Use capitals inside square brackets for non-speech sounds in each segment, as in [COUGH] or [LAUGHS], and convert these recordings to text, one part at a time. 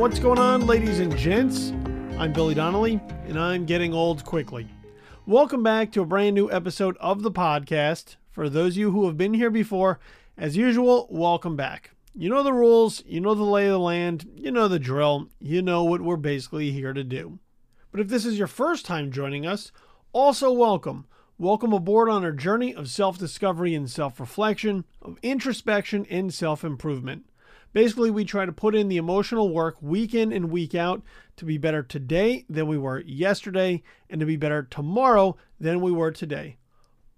What's going on, ladies and gents? I'm Billy Donnelly, and I'm getting old quickly. Welcome back to a brand new episode of the podcast. For those of you who have been here before, as usual, welcome back. You know the rules, you know the lay of the land, you know the drill, you know what we're basically here to do. But if this is your first time joining us, also welcome. Welcome aboard on our journey of self discovery and self reflection, of introspection and self improvement. Basically, we try to put in the emotional work week in and week out to be better today than we were yesterday and to be better tomorrow than we were today.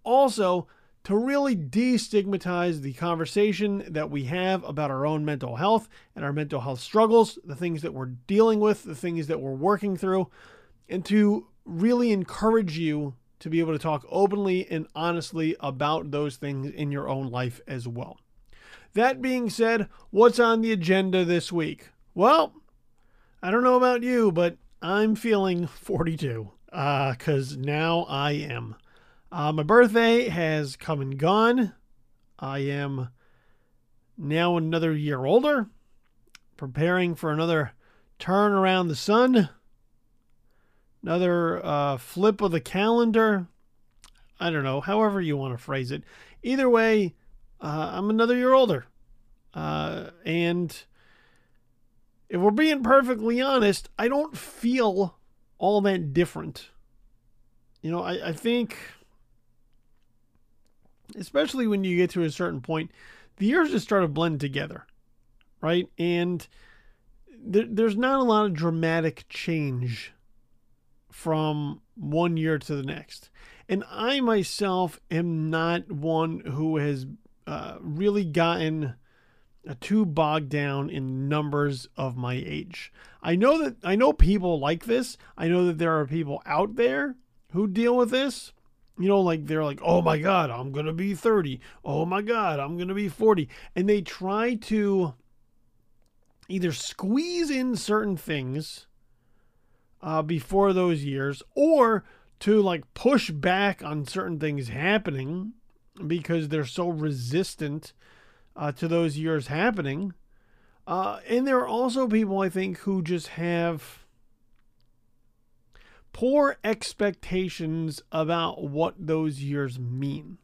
Also, to really destigmatize the conversation that we have about our own mental health and our mental health struggles, the things that we're dealing with, the things that we're working through, and to really encourage you to be able to talk openly and honestly about those things in your own life as well. That being said, what's on the agenda this week? Well, I don't know about you, but I'm feeling 42 because uh, now I am. Uh, my birthday has come and gone. I am now another year older, preparing for another turn around the sun, another uh, flip of the calendar. I don't know, however you want to phrase it. Either way, uh, I'm another year older. Uh, and if we're being perfectly honest, I don't feel all that different. You know, I, I think, especially when you get to a certain point, the years just start to blend together, right? And there, there's not a lot of dramatic change from one year to the next. And I myself am not one who has uh, really gotten too bogged down in numbers of my age. I know that I know people like this. I know that there are people out there who deal with this. You know, like they're like, "Oh my god, I'm going to be 30. Oh my god, I'm going to be 40." And they try to either squeeze in certain things uh, before those years or to like push back on certain things happening because they're so resistant uh, to those years happening. Uh, and there are also people, I think, who just have poor expectations about what those years mean.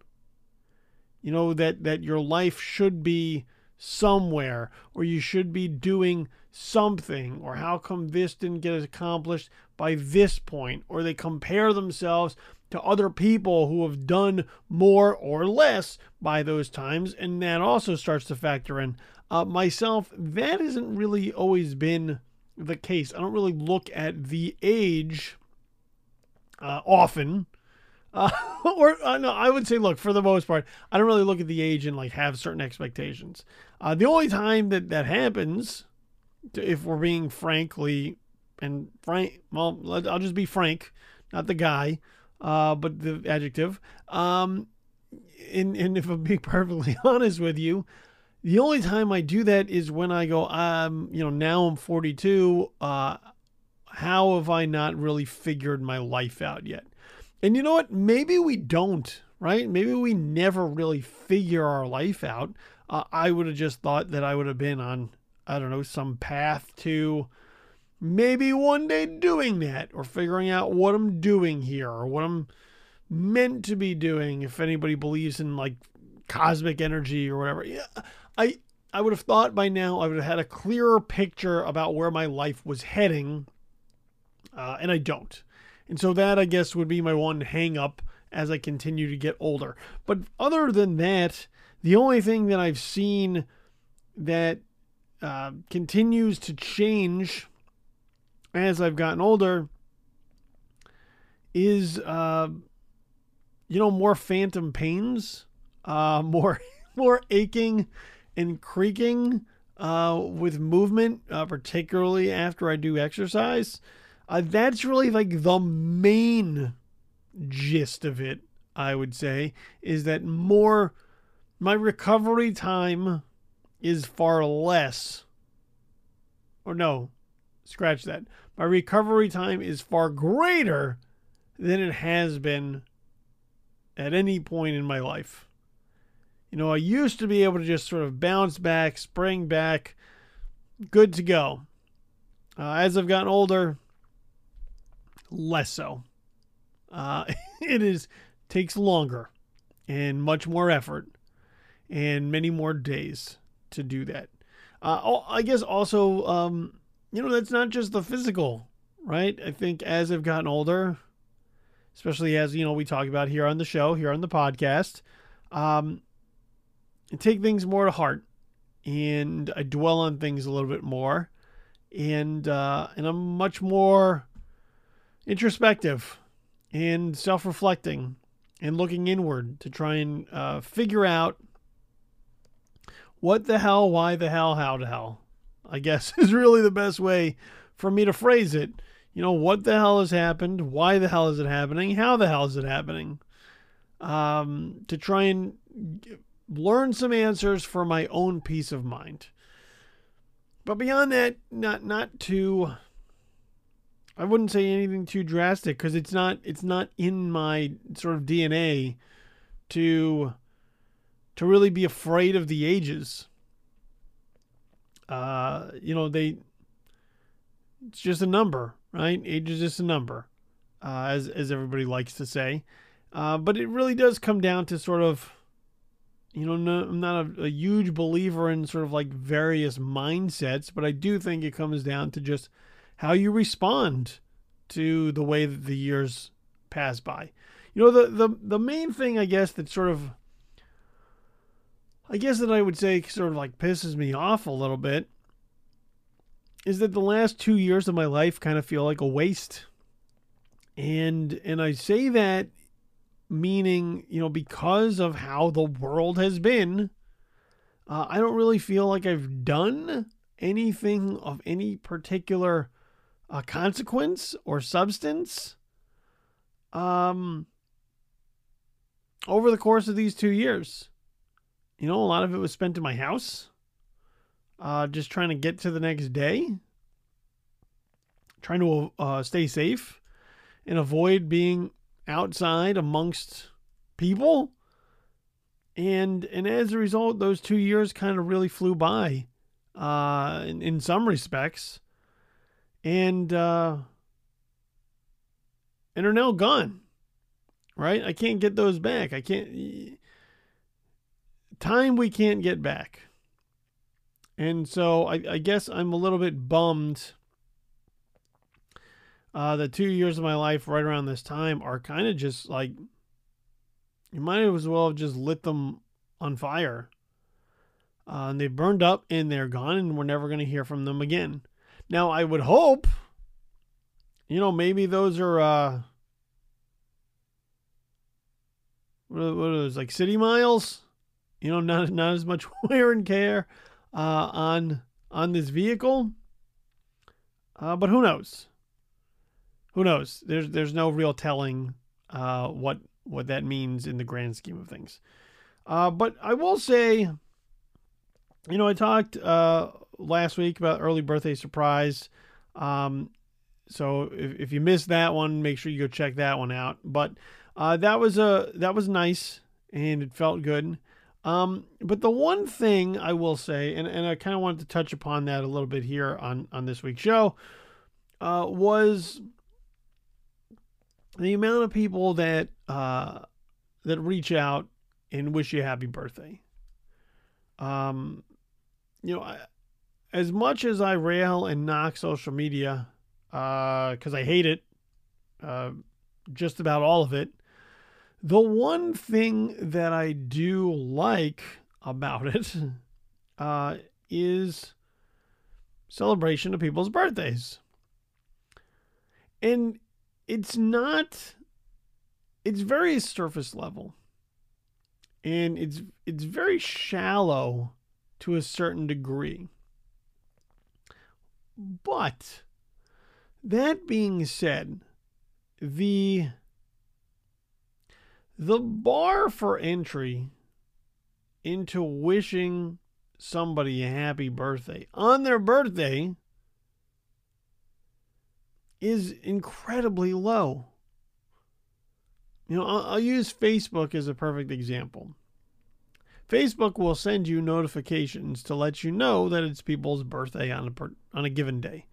You know, that, that your life should be somewhere, or you should be doing something, or how come this didn't get accomplished by this point, or they compare themselves to other people who have done more or less by those times, and that also starts to factor in. Uh, myself, that hasn't really always been the case. I don't really look at the age uh, often. Uh, [LAUGHS] or uh, no, I would say, look, for the most part, I don't really look at the age and like have certain expectations. Uh, the only time that that happens, if we're being frankly and frank, well, I'll just be frank, not the guy uh, but the adjective. Um, and, and if I'm being [LAUGHS] perfectly [LAUGHS] honest with you, the only time I do that is when I go, um, you know, now I'm 42. Uh, how have I not really figured my life out yet? And you know what? Maybe we don't, right? Maybe we never really figure our life out. Uh, I would have just thought that I would have been on, I don't know, some path to maybe one day doing that or figuring out what I'm doing here or what I'm meant to be doing if anybody believes in like cosmic energy or whatever. Yeah, I I would have thought by now I would have had a clearer picture about where my life was heading, uh, and I don't. And so that I guess would be my one hang up as I continue to get older. But other than that, the only thing that I've seen that uh, continues to change as I've gotten older is uh, you know more phantom pains, uh, [LAUGHS] more more aching and creaking uh, with movement, uh, particularly after I do exercise. Uh, that's really like the main gist of it. I would say is that more my recovery time is far less or no scratch that. My recovery time is far greater than it has been at any point in my life. You know, I used to be able to just sort of bounce back, spring back, good to go. Uh, as I've gotten older, less so. Uh, [LAUGHS] it is takes longer and much more effort and many more days to do that. Uh, I guess also, um, you know, that's not just the physical, right? I think as I've gotten older, especially as you know we talk about here on the show, here on the podcast, um, I take things more to heart, and I dwell on things a little bit more, and uh, and I'm much more introspective and self-reflecting and looking inward to try and uh, figure out what the hell, why the hell, how the hell, I guess [LAUGHS] is really the best way for me to phrase it. You know, what the hell has happened? Why the hell is it happening? How the hell is it happening? Um, to try and learn some answers for my own peace of mind. But beyond that, not not too I wouldn't say anything too drastic because it's not it's not in my sort of DNA to to really be afraid of the ages. Uh, you know, they it's just a number, right? Age is just a number, uh, as as everybody likes to say. Uh, but it really does come down to sort of, you know, no, I'm not a, a huge believer in sort of like various mindsets, but I do think it comes down to just how you respond to the way that the years pass by. You know, the the the main thing I guess that sort of I guess that I would say sort of like pisses me off a little bit is that the last 2 years of my life kind of feel like a waste. And and I say that meaning, you know, because of how the world has been, uh, I don't really feel like I've done anything of any particular uh, consequence or substance um, over the course of these two years. You know, a lot of it was spent in my house, uh, just trying to get to the next day, trying to uh, stay safe and avoid being outside amongst people. And and as a result, those two years kind of really flew by, uh, in, in some respects and uh, and are now gone. Right? I can't get those back. I can't. Time we can't get back. And so I, I guess I'm a little bit bummed. Uh, the two years of my life right around this time are kind of just like you might as well have just lit them on fire. Uh, and they burned up and they're gone, and we're never going to hear from them again. Now, I would hope, you know, maybe those are, uh, what are, what are those, like city miles? You know, not, not as much [LAUGHS] wear and care uh, on on this vehicle. Uh, but who knows? Who knows? There's there's no real telling uh, what what that means in the grand scheme of things. Uh, but I will say, you know, I talked uh, last week about early birthday surprise. Um, so if, if you missed that one, make sure you go check that one out. But uh, that was a that was nice and it felt good. Um, but the one thing I will say, and, and I kind of wanted to touch upon that a little bit here on on this week's show, uh, was the amount of people that uh, that reach out and wish you happy birthday. Um, you know, I, as much as I rail and knock social media, because uh, I hate it, uh, just about all of it, the one thing that I do like about it [LAUGHS] uh, is celebration of people's birthdays. And it's not, it's very surface level. And it's it's very shallow to a certain degree. But that being said, the the bar for entry into wishing somebody a happy birthday on their birthday is incredibly low. You know, I'll, use Facebook as a perfect example. Facebook will send you notifications to let you know that it's people's birthday on a per, on a given day.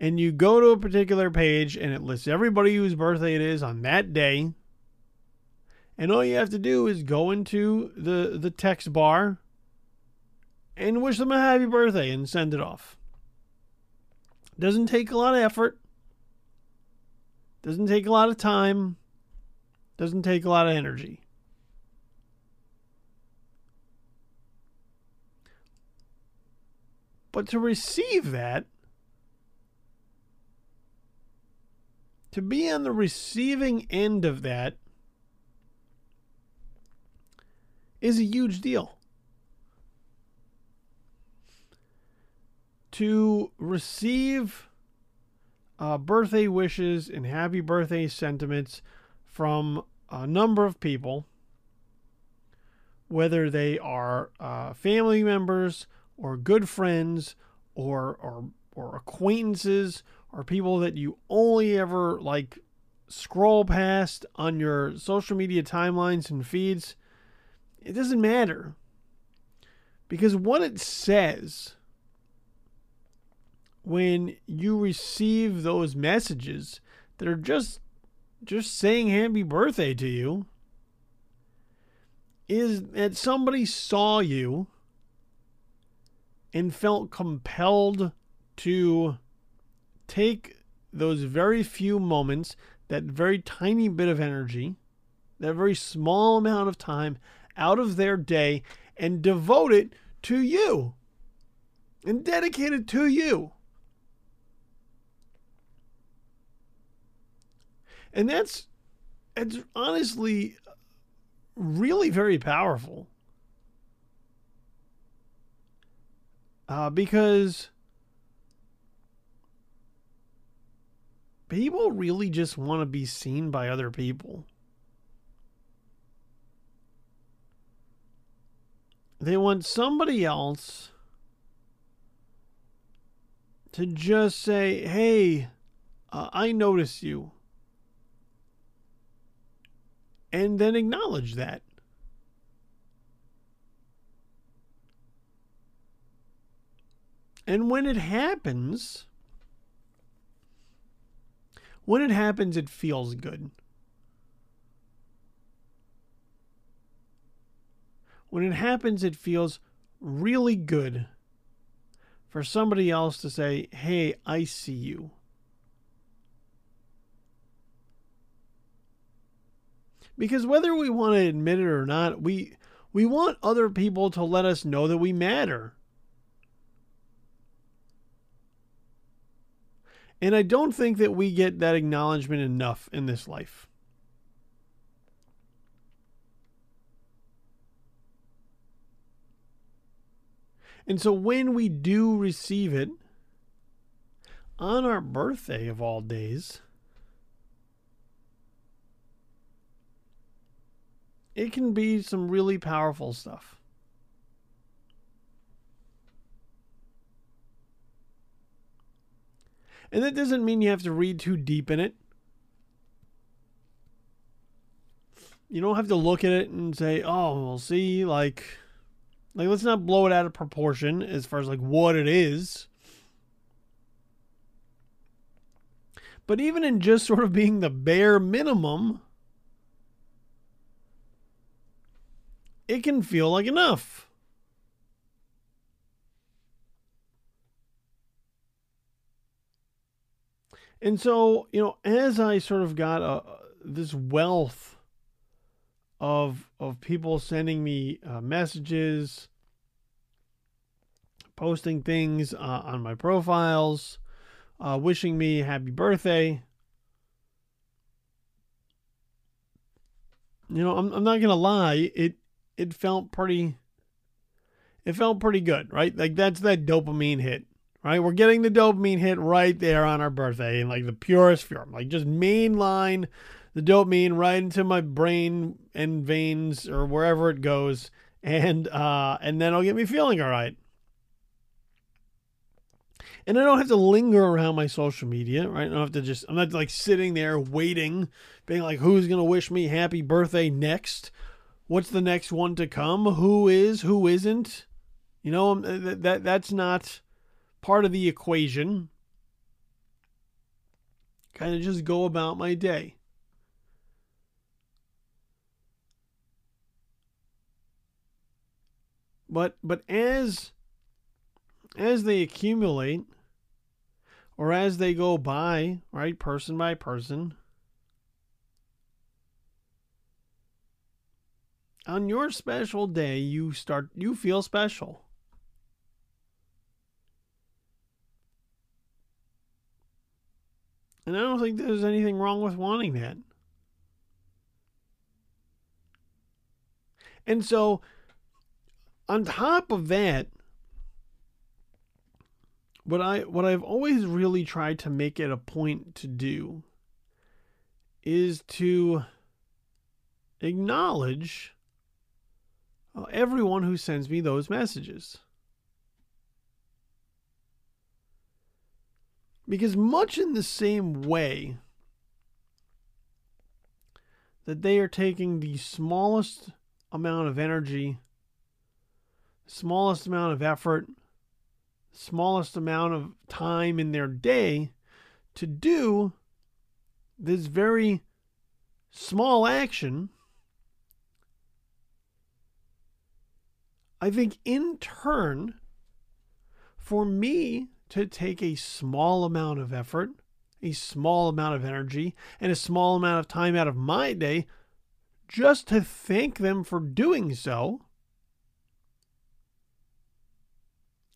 and you go to a particular page and it lists everybody whose birthday it is on that day. And all you have to do is go into the, the text bar and wish them a happy birthday and send it off. Doesn't take a lot of effort. Doesn't take a lot of time. Doesn't take a lot of energy. But to receive that to be on the receiving end of that is a huge deal. To receive uh, birthday wishes and happy birthday sentiments from a number of people, whether they are uh, family members or good friends or, or, or acquaintances are people that you only ever like scroll past on your social media timelines and feeds, it doesn't matter. Because what it says when you receive those messages that are just just saying happy birthday to you is that somebody saw you and felt compelled to take those very few moments, that very tiny bit of energy, that very small amount of time out of their day and devote it to you and dedicate it to you. And that's it's honestly really very powerful. Uh, because people really just want to be seen by other people. They want somebody else to just say, hey, uh, I notice you. And then acknowledge that. And when it happens, when it happens, it feels good. When it happens, it feels really good for somebody else to say, Hey, I see you. Because whether we want to admit it or not, we we want other people to let us know that we matter. And I don't think that we get that acknowledgement enough in this life. And so when we do receive it on our birthday of all days, it can be some really powerful stuff. And that doesn't mean you have to read too deep in it. You don't have to look at it and say, "Oh, we'll see." Like, like let's not blow it out of proportion as far as like what it is. But even in just sort of being the bare minimum, it can feel like enough. And so, you know, as I sort of got a, uh, this wealth of of people sending me uh, messages, posting things uh, on my profiles, uh, wishing me happy birthday. You know, I'm I'm not gonna lie, it it felt pretty. It felt pretty good, right? Like that's that dopamine hit right? We're getting the dopamine hit right there on our birthday in like the purest form, like just mainline the dopamine right into my brain and veins or wherever it goes, and uh, and then it'll get me feeling all right. And I don't have to linger around my social media, right? I don't have to just, I'm not like sitting there waiting, being like, who's going to wish me happy birthday next? What's the next one to come? Who is, who isn't? You know, that, that that's not, part of the equation. kind of just go about my day. But but as as they accumulate or as they go by, right, person by person, on your special day you start you feel special. And I don't think there's anything wrong with wanting that. And so on top of that, what I what I've always really tried to make it a point to do is to acknowledge uh, everyone who sends me those messages. Because much in the same way that they are taking the smallest amount of energy smallest amount of effort, smallest amount of time in their day to do this very small action, I think in turn, for me to take a small amount of effort, a small amount of energy, and a small amount of time out of my day just to thank them for doing so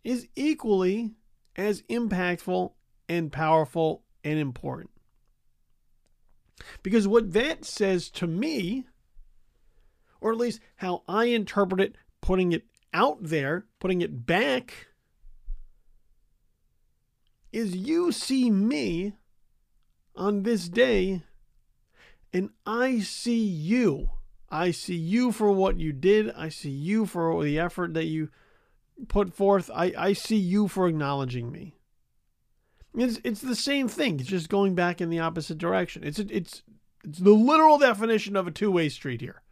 is equally as impactful and powerful and important. Because what that says to me, or at least how I interpret it, putting it out there, putting it back, is you see me on this day and I see you. I see you for what you did. I see you for the effort that you put forth, I, I see you for acknowledging me. It's it's the same thing. It's just going back in the opposite direction. It's it's it's the literal definition of a two-way street here.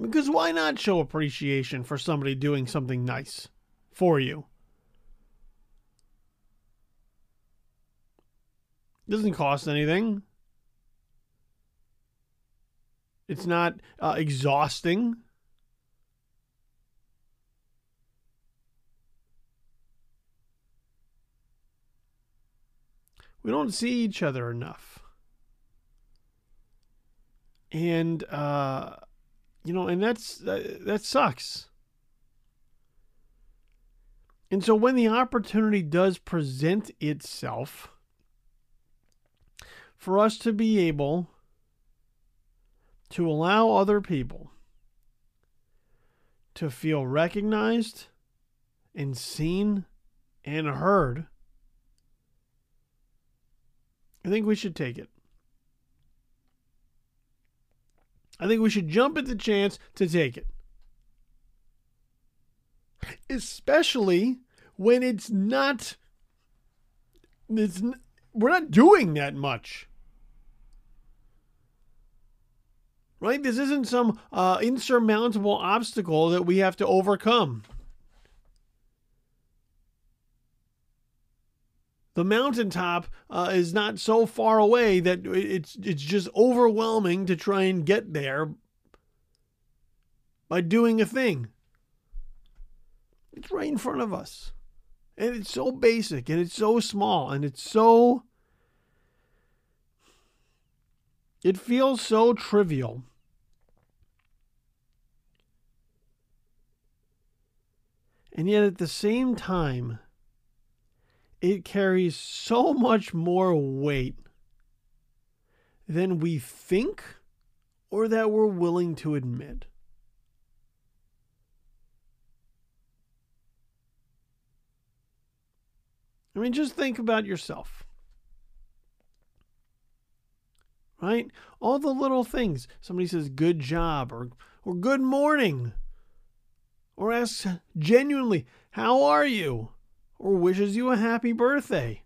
Because why not show appreciation for somebody doing something nice for you? It Doesn't cost anything. It's not uh, exhausting. We don't see each other enough. And uh, you know, and that's uh, that sucks. And so when the opportunity does present itself for us to be able to allow other people to feel recognized and seen and heard I think we should take it. I think we should jump at the chance to take it. Especially when it's not it's we're not doing that much. Right? This isn't some uh, insurmountable obstacle that we have to overcome. The mountaintop uh, is not so far away that it's it's just overwhelming to try and get there by doing a thing. It's right in front of us. And it's so basic and it's so small and it's so it feels so trivial. And yet at the same time, it carries so much more weight than we think or that we're willing to admit. I mean, just think about yourself. Right? All the little things. Somebody says good job or, or good morning. Or asks genuinely, how are you? Or wishes you a happy birthday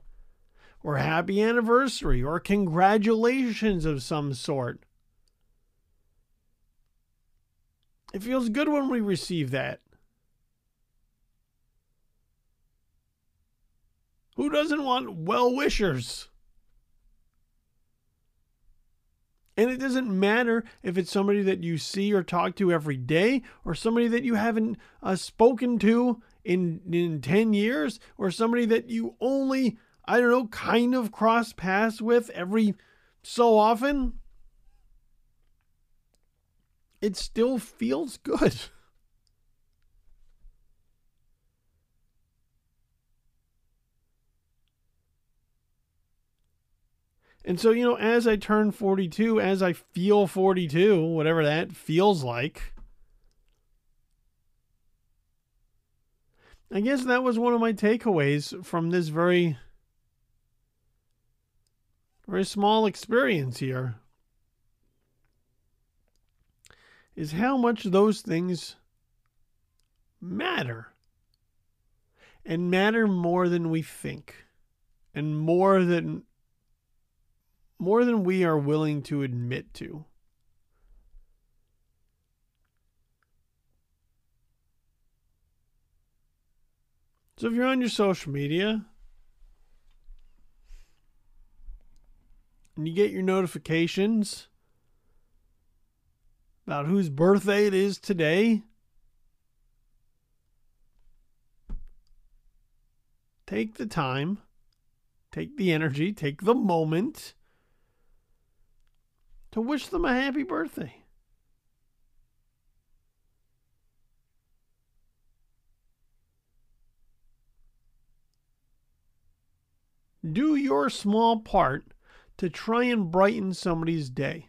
or happy anniversary or congratulations of some sort. It feels good when we receive that. Who doesn't want well wishers? And it doesn't matter if it's somebody that you see or talk to every day or somebody that you haven't uh, spoken to in, in 10 years or somebody that you only, I don't know, kind of cross paths with every so often. It still feels good. [LAUGHS] And so, you know, as I turn 42, as I feel 42, whatever that feels like, I guess that was one of my takeaways from this very, very small experience here. Is how much those things matter. And matter more than we think. And more than more than we are willing to admit to. So if you're on your social media and you get your notifications about whose birthday it is today, take the time, take the energy, take the moment to wish them a happy birthday. Do your small part to try and brighten somebody's day.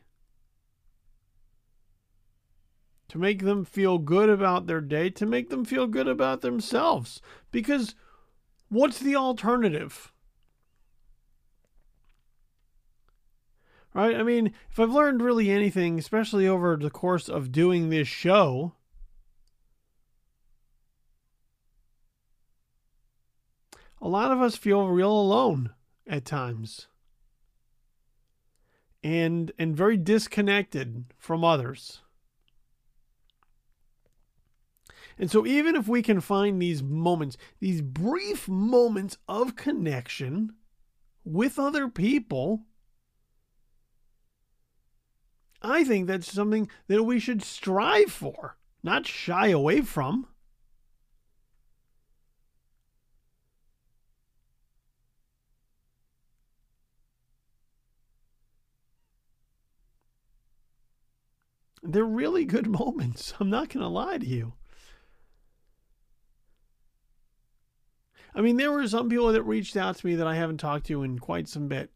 To make them feel good about their day, to make them feel good about themselves. Because what's the alternative? right? I mean, if I've learned really anything, especially over the course of doing this show, a lot of us feel real alone at times and and very disconnected from others. And so even if we can find these moments, these brief moments of connection with other people, I think that's something that we should strive for, not shy away from. They're really good [LAUGHS] moments. I'm not going to lie to you. I mean, there were some people that reached out to me that I haven't talked to in quite some bit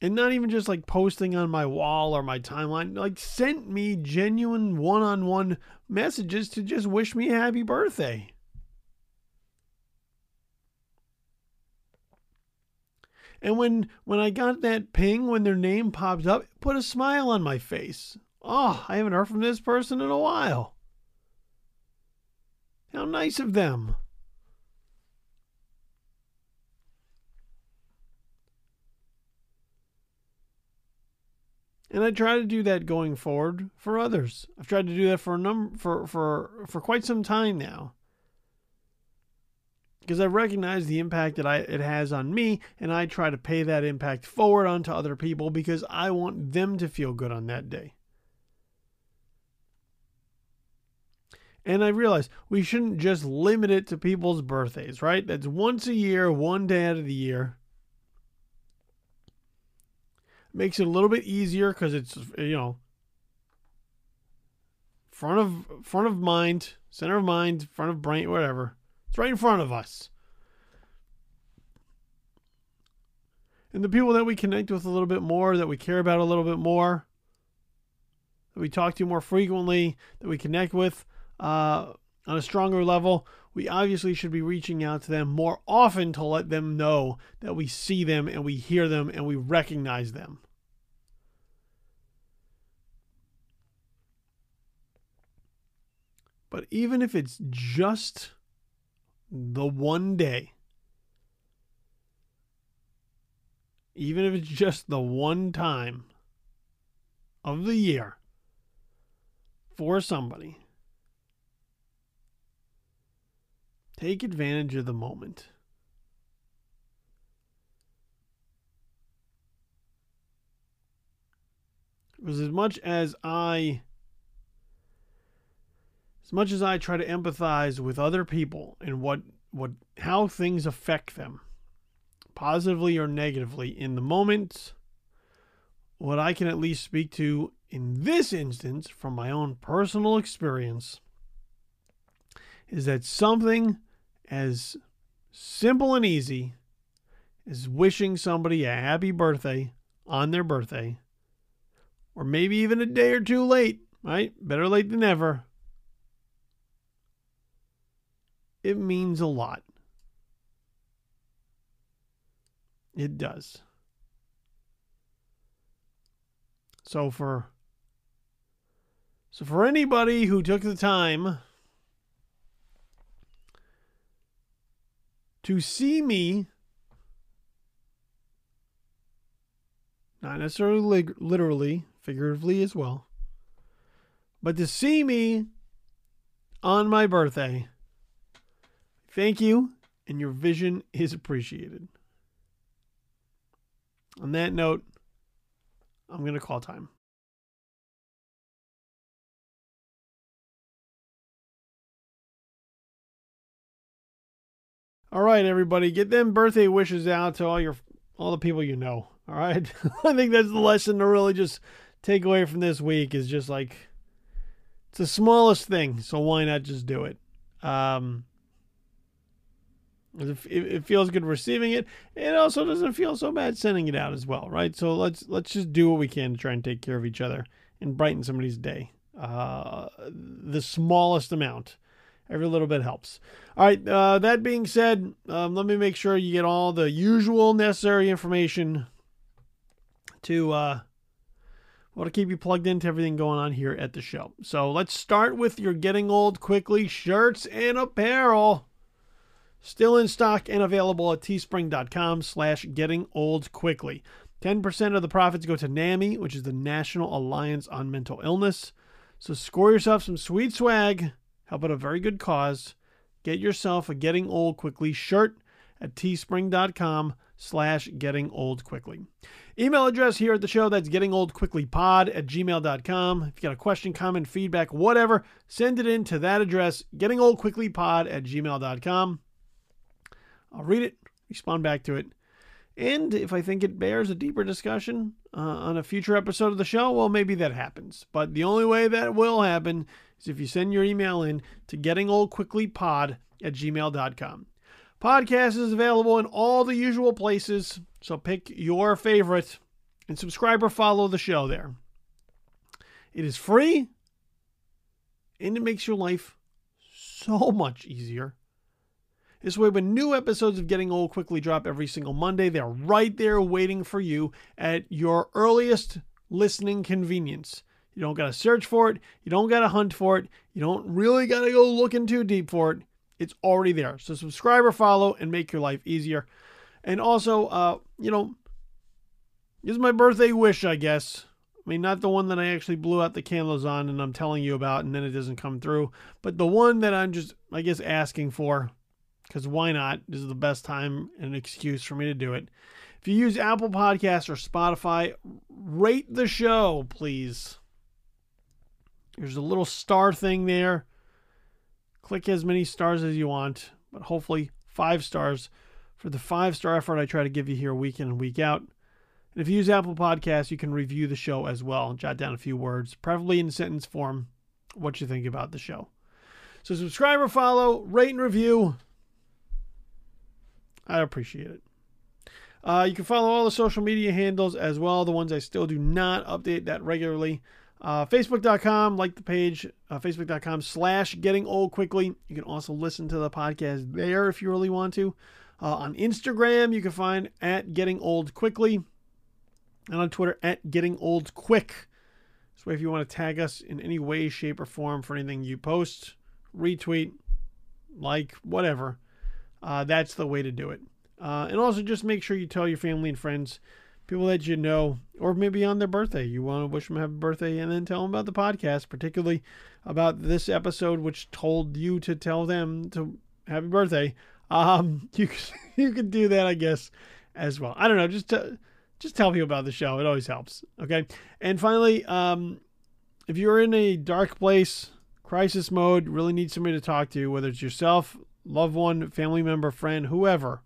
and not even just like posting on my wall or my timeline, like sent me genuine one on one messages to just wish me a happy birthday. And when when I got that ping when their name popped up, it put a smile on my face. Oh, I haven't heard from this person in a while. How nice of them. And I try to do that going forward for others. I've tried to do that for a number for for for quite some time now. Because I recognize the impact that I it has on me and I try to pay that impact forward onto other people because I want them to feel good on that day. And I realize we shouldn't just limit it to people's birthdays, right? That's once a year, one day out of the year makes it a little bit easier because it's you know front of front of mind, center of mind, front of brain, whatever. It's right in front of us. And the people that we connect with a little bit more, that we care about a little bit more, that we talk to more frequently, that we connect with uh, on a stronger level, we obviously should be reaching out to them more often to let them know that we see them and we hear them and we recognize them. But even if it's just the one day, even if it's just the one time of the year for somebody, Take advantage of the moment. Because as much as I as much as I try to empathize with other people and what what how things affect them positively or negatively in the moment what I can at least speak to in this instance from my own personal experience is that something as simple and easy as wishing somebody a happy birthday on their birthday, or maybe even a day or two late, right? Better late than never. It means a lot. It does. So for so for anybody who took the time to see me not necessarily literally, figuratively as well, but to see me on my birthday. Thank you, and your vision is appreciated. On that note, I'm going to call time. All right, everybody, get them birthday wishes out to all your all the people you know. All right, [LAUGHS] I think that's the lesson to really just take away from this week is just like it's the smallest thing, so why not just do it? Um, it, it feels good receiving it. It also doesn't feel so bad sending it out as well, right? So let's let's just do what we can to try and take care of each other and brighten somebody's day. Uh, the smallest amount, every little bit helps. All right. Uh, that being said, um, let me make sure you get all the usual necessary information to uh, well to keep you plugged into everything going on here at the show. So let's start with your getting old quickly shirts and apparel. Still in stock and available at teespring.com slash getting old quickly. 10% of the profits go to NAMI, which is the National Alliance on Mental Illness. So score yourself some sweet swag, help out a very good cause. Get yourself a Getting Old Quickly shirt at teespring.com slash getting old quickly. Email address here at the show, that's gettingoldquicklypod at gmail.com. If you got a question, comment, feedback, whatever, send it in to that address, gettingoldquicklypod at gmail.com. I'll read it, respond back to it. And if I think it bears a deeper discussion uh, on a future episode of the show, well, maybe that happens. But the only way that will happen is if you send your email in to gettingoldquicklypod at gmail.com. Podcast is available in all the usual places, so pick your favorite and subscribe or follow the show there. It is free and it makes your life so [LAUGHS] much easier. This way, when new episodes of Getting Old quickly drop every single Monday, they're right there waiting for you at your earliest listening convenience. You don't got to search for it. You don't got to hunt for it. You don't really got to go looking too deep for it. It's already there. So subscribe or follow and make your life easier. And also, uh, you know, is my birthday wish, I guess. I mean, not the one that I actually blew out the candles on and I'm telling you about and then it doesn't come through, but the one that I'm just, I guess, asking for because why not? This is the best time and excuse for me to do it. If you use Apple Podcasts or Spotify, rate the show, please. There's a little star thing there. Click as many stars as you want, but hopefully five stars for the five star effort I try to give you here week in and week out. And if you use Apple Podcasts, you can review the show as well and jot down a few words, preferably in sentence form, what you think about the show. So subscribe or follow, rate and review. I appreciate it. Uh, you can follow all the social media handles as well, the ones I still do not update that regularly. Uh, Facebook.com, like the page, uh, Facebook.com slash getting old quickly. You can also listen to the podcast there if you really want to. Uh, on Instagram, you can find at getting old quickly. And on Twitter, at getting old quick. Way, if you want to tag us in any way, shape, or form for anything you post, retweet, like, whatever uh, that's the way to do it. Uh, and also just make sure you tell your family and friends, people that you know, or maybe on their birthday, you want to wish them happy birthday, and then tell them about the podcast, particularly about this episode, which told you to tell them to happy birthday. Um, [LAUGHS] you [LAUGHS] you could do that, I guess, as well. I don't know, just to just tell people about the show. It always helps. Okay. And finally, um, if you're in a dark place, crisis mode, really need somebody to talk to, whether it's yourself, loved one, family member, friend, whoever,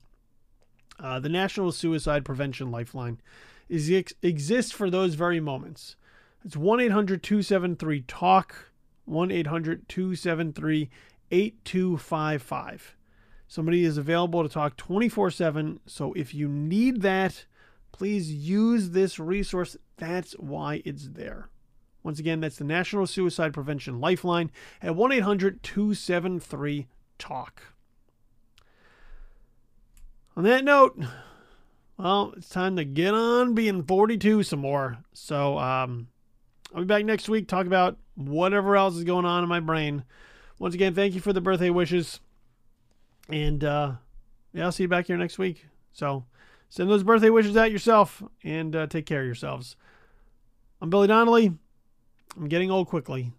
uh, the National Suicide Prevention Lifeline is exists for those very moments. It's 1 800 273 TALK, 1 800 273 8255. Somebody is available to talk 24 7. So if you need that, please use this resource. That's why it's there. Once again, that's the National Suicide Prevention Lifeline at 1 800 273 TALK. On that note, well, it's time to get on being 42 some more. So, um, I'll be back next week, talk about whatever else is going on in my brain. Once again, thank you for the birthday wishes. And uh, yeah, I'll see you back here next week. So send those birthday wishes out yourself and uh, take care of yourselves. I'm Billy Donnelly. I'm getting old quickly.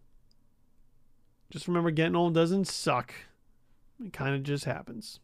Just remember, getting old doesn't suck. It kind of just happens.